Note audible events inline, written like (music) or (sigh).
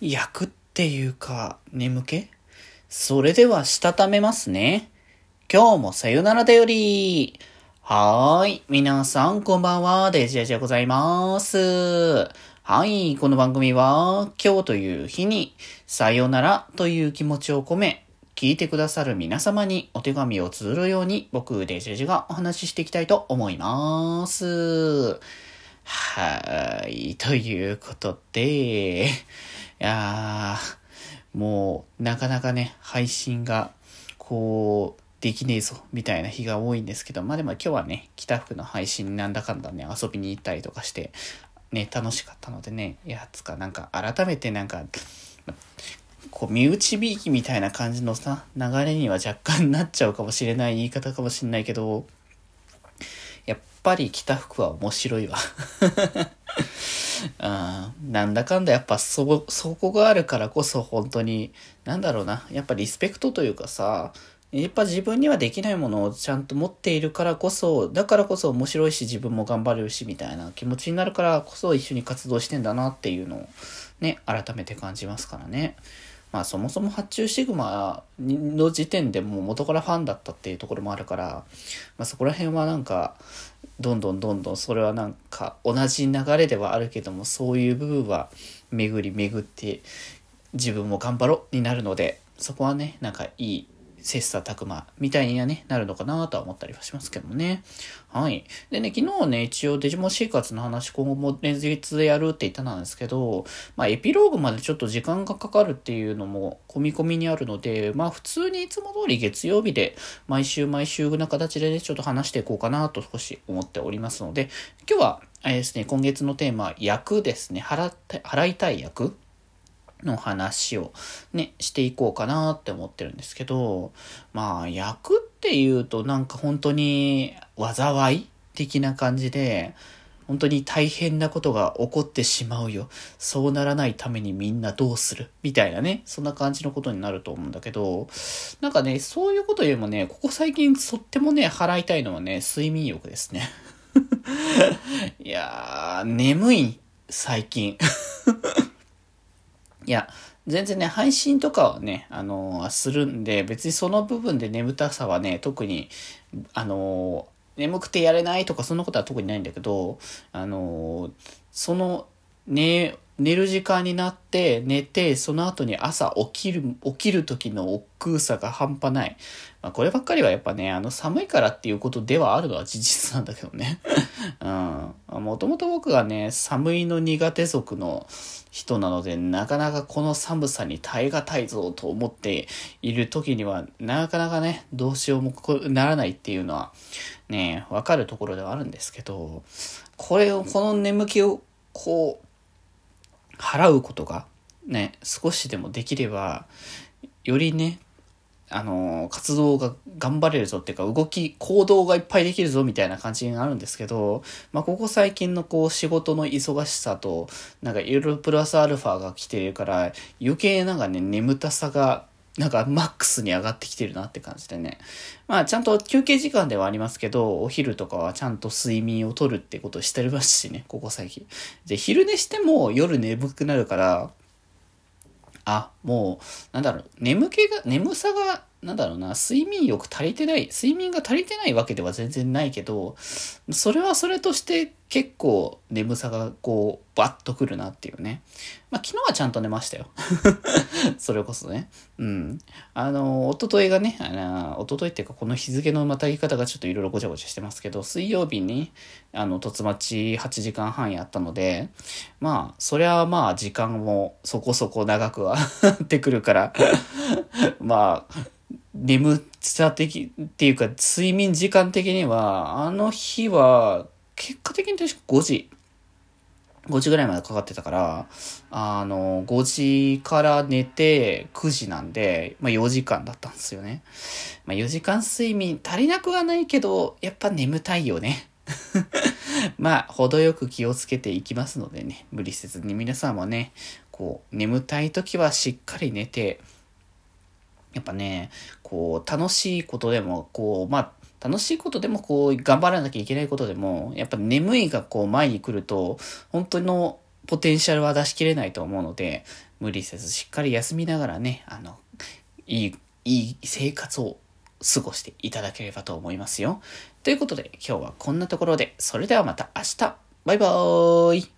焼くっていうか、眠気？それでは、したためますね。今日もさよならだより。はーい。皆さん、こんばんは。デジェジでございます。はい。この番組は、今日という日に、さよならという気持ちを込め、聞いてくださる皆様にお手紙を綴るように、僕、デジェジがお話ししていきたいと思います。はい。ということで、いやー、もう、なかなかね、配信が、こう、できねえぞ、みたいな日が多いんですけど、まあでも今日はね、北福の配信なんだかんだね、遊びに行ったりとかして、ね、楽しかったのでね、いやつか、なんか改めてなんか、こう、身内びいきみたいな感じのさ、流れには若干なっちゃうかもしれない言い方かもしれないけど、やっぱり着た服は面白いわ (laughs) あなんだかんだやっぱそ、そこがあるからこそ本当に、なんだろうな、やっぱリスペクトというかさ、やっぱ自分にはできないものをちゃんと持っているからこそ、だからこそ面白いし自分も頑張れるしみたいな気持ちになるからこそ一緒に活動してんだなっていうのをね、改めて感じますからね。まあそもそも発注シグマの時点でもう元からファンだったっていうところもあるから、まあそこら辺はなんか、どんどんどんどんそれはなんか同じ流れではあるけどもそういう部分は巡り巡って自分も頑張ろうになるのでそこはねなんかいい切磋琢磨みたいにはね、なるのかなとは思ったりはしますけどもね。はい。でね、昨日ね、一応デジモン生活の話今後も連日でやるって言ったんですけど、まあエピローグまでちょっと時間がかかるっていうのも込み込みにあるので、まあ普通にいつも通り月曜日で毎週毎週な形でね、ちょっと話していこうかなと少し思っておりますので、今日は、あれですね、今月のテーマ、役ですね。払払いたい役の話をね、していこうかなって思ってるんですけど、まあ、役っていうとなんか本当に災い的な感じで、本当に大変なことが起こってしまうよ。そうならないためにみんなどうするみたいなね。そんな感じのことになると思うんだけど、なんかね、そういうことよりもね、ここ最近とってもね、払いたいのはね、睡眠欲ですね。(laughs) いやー、眠い、最近。いや、全然ね、配信とかはね、あのー、するんで、別にその部分で眠たさはね、特に、あのー、眠くてやれないとかそんなことは特にないんだけど、あのー、その、ね、寝る時間になって寝て、その後に朝起きる、起きる時の億劫さが半端ない。まあ、こればっかりはやっぱね、あの寒いからっていうことではあるのは事実なんだけどね。(laughs) うん。もともと僕がね、寒いの苦手族の人なので、なかなかこの寒さに耐え難いぞと思っている時には、なかなかね、どうしようもならないっていうのは、ね、わかるところではあるんですけど、これを、この眠気を、こう、払うことがね、少しでもできれば、よりね、あの、活動が頑張れるぞっていうか、動き、行動がいっぱいできるぞみたいな感じになるんですけど、まあ、ここ最近のこう、仕事の忙しさと、なんかいろいろプラスアルファが来てるから、余計なんかね、眠たさがなんかマックスに上がってきてるなって感じでね。まあちゃんと休憩時間ではありますけど、お昼とかはちゃんと睡眠をとるってことしてますしね、ここ最近。で、昼寝しても夜眠くなるから、あ、もう、なんだろう、眠気が、眠さがなんだろうな、睡眠欲足りてない、睡眠が足りてないわけでは全然ないけど、それはそれとして結構眠さがこう、バッとくるなっていうね。まあ昨日はちゃんと寝ましたよ。(laughs) それこそね。うん。あの、おとといがね、あの、おとといっていうかこの日付のまたぎ方がちょっといろいろごちゃごちゃしてますけど、水曜日に、あの、突待ち8時間半やったので、まあ、そりゃまあ時間もそこそこ長くは (laughs) ってくるから (laughs) まあ、眠さ的っていうか、睡眠時間的には、あの日は、結果的に確か5時、5時ぐらいまでかかってたから、あの、5時から寝て9時なんで、まあ4時間だったんですよね。まあ4時間睡眠足りなくはないけど、やっぱ眠たいよね。(laughs) まあ、程よく気をつけていきますのでね、無理せずに皆さんもね、こう、眠たい時はしっかり寝て、やっぱね、こう、楽しいことでも、こう、まあ、楽しいことでも、こう、頑張らなきゃいけないことでも、やっぱ眠いがこう前に来ると、本当のポテンシャルは出し切れないと思うので、無理せずしっかり休みながらね、あの、いい、いい生活を過ごしていただければと思いますよ。ということで今日はこんなところで、それではまた明日バイバーイ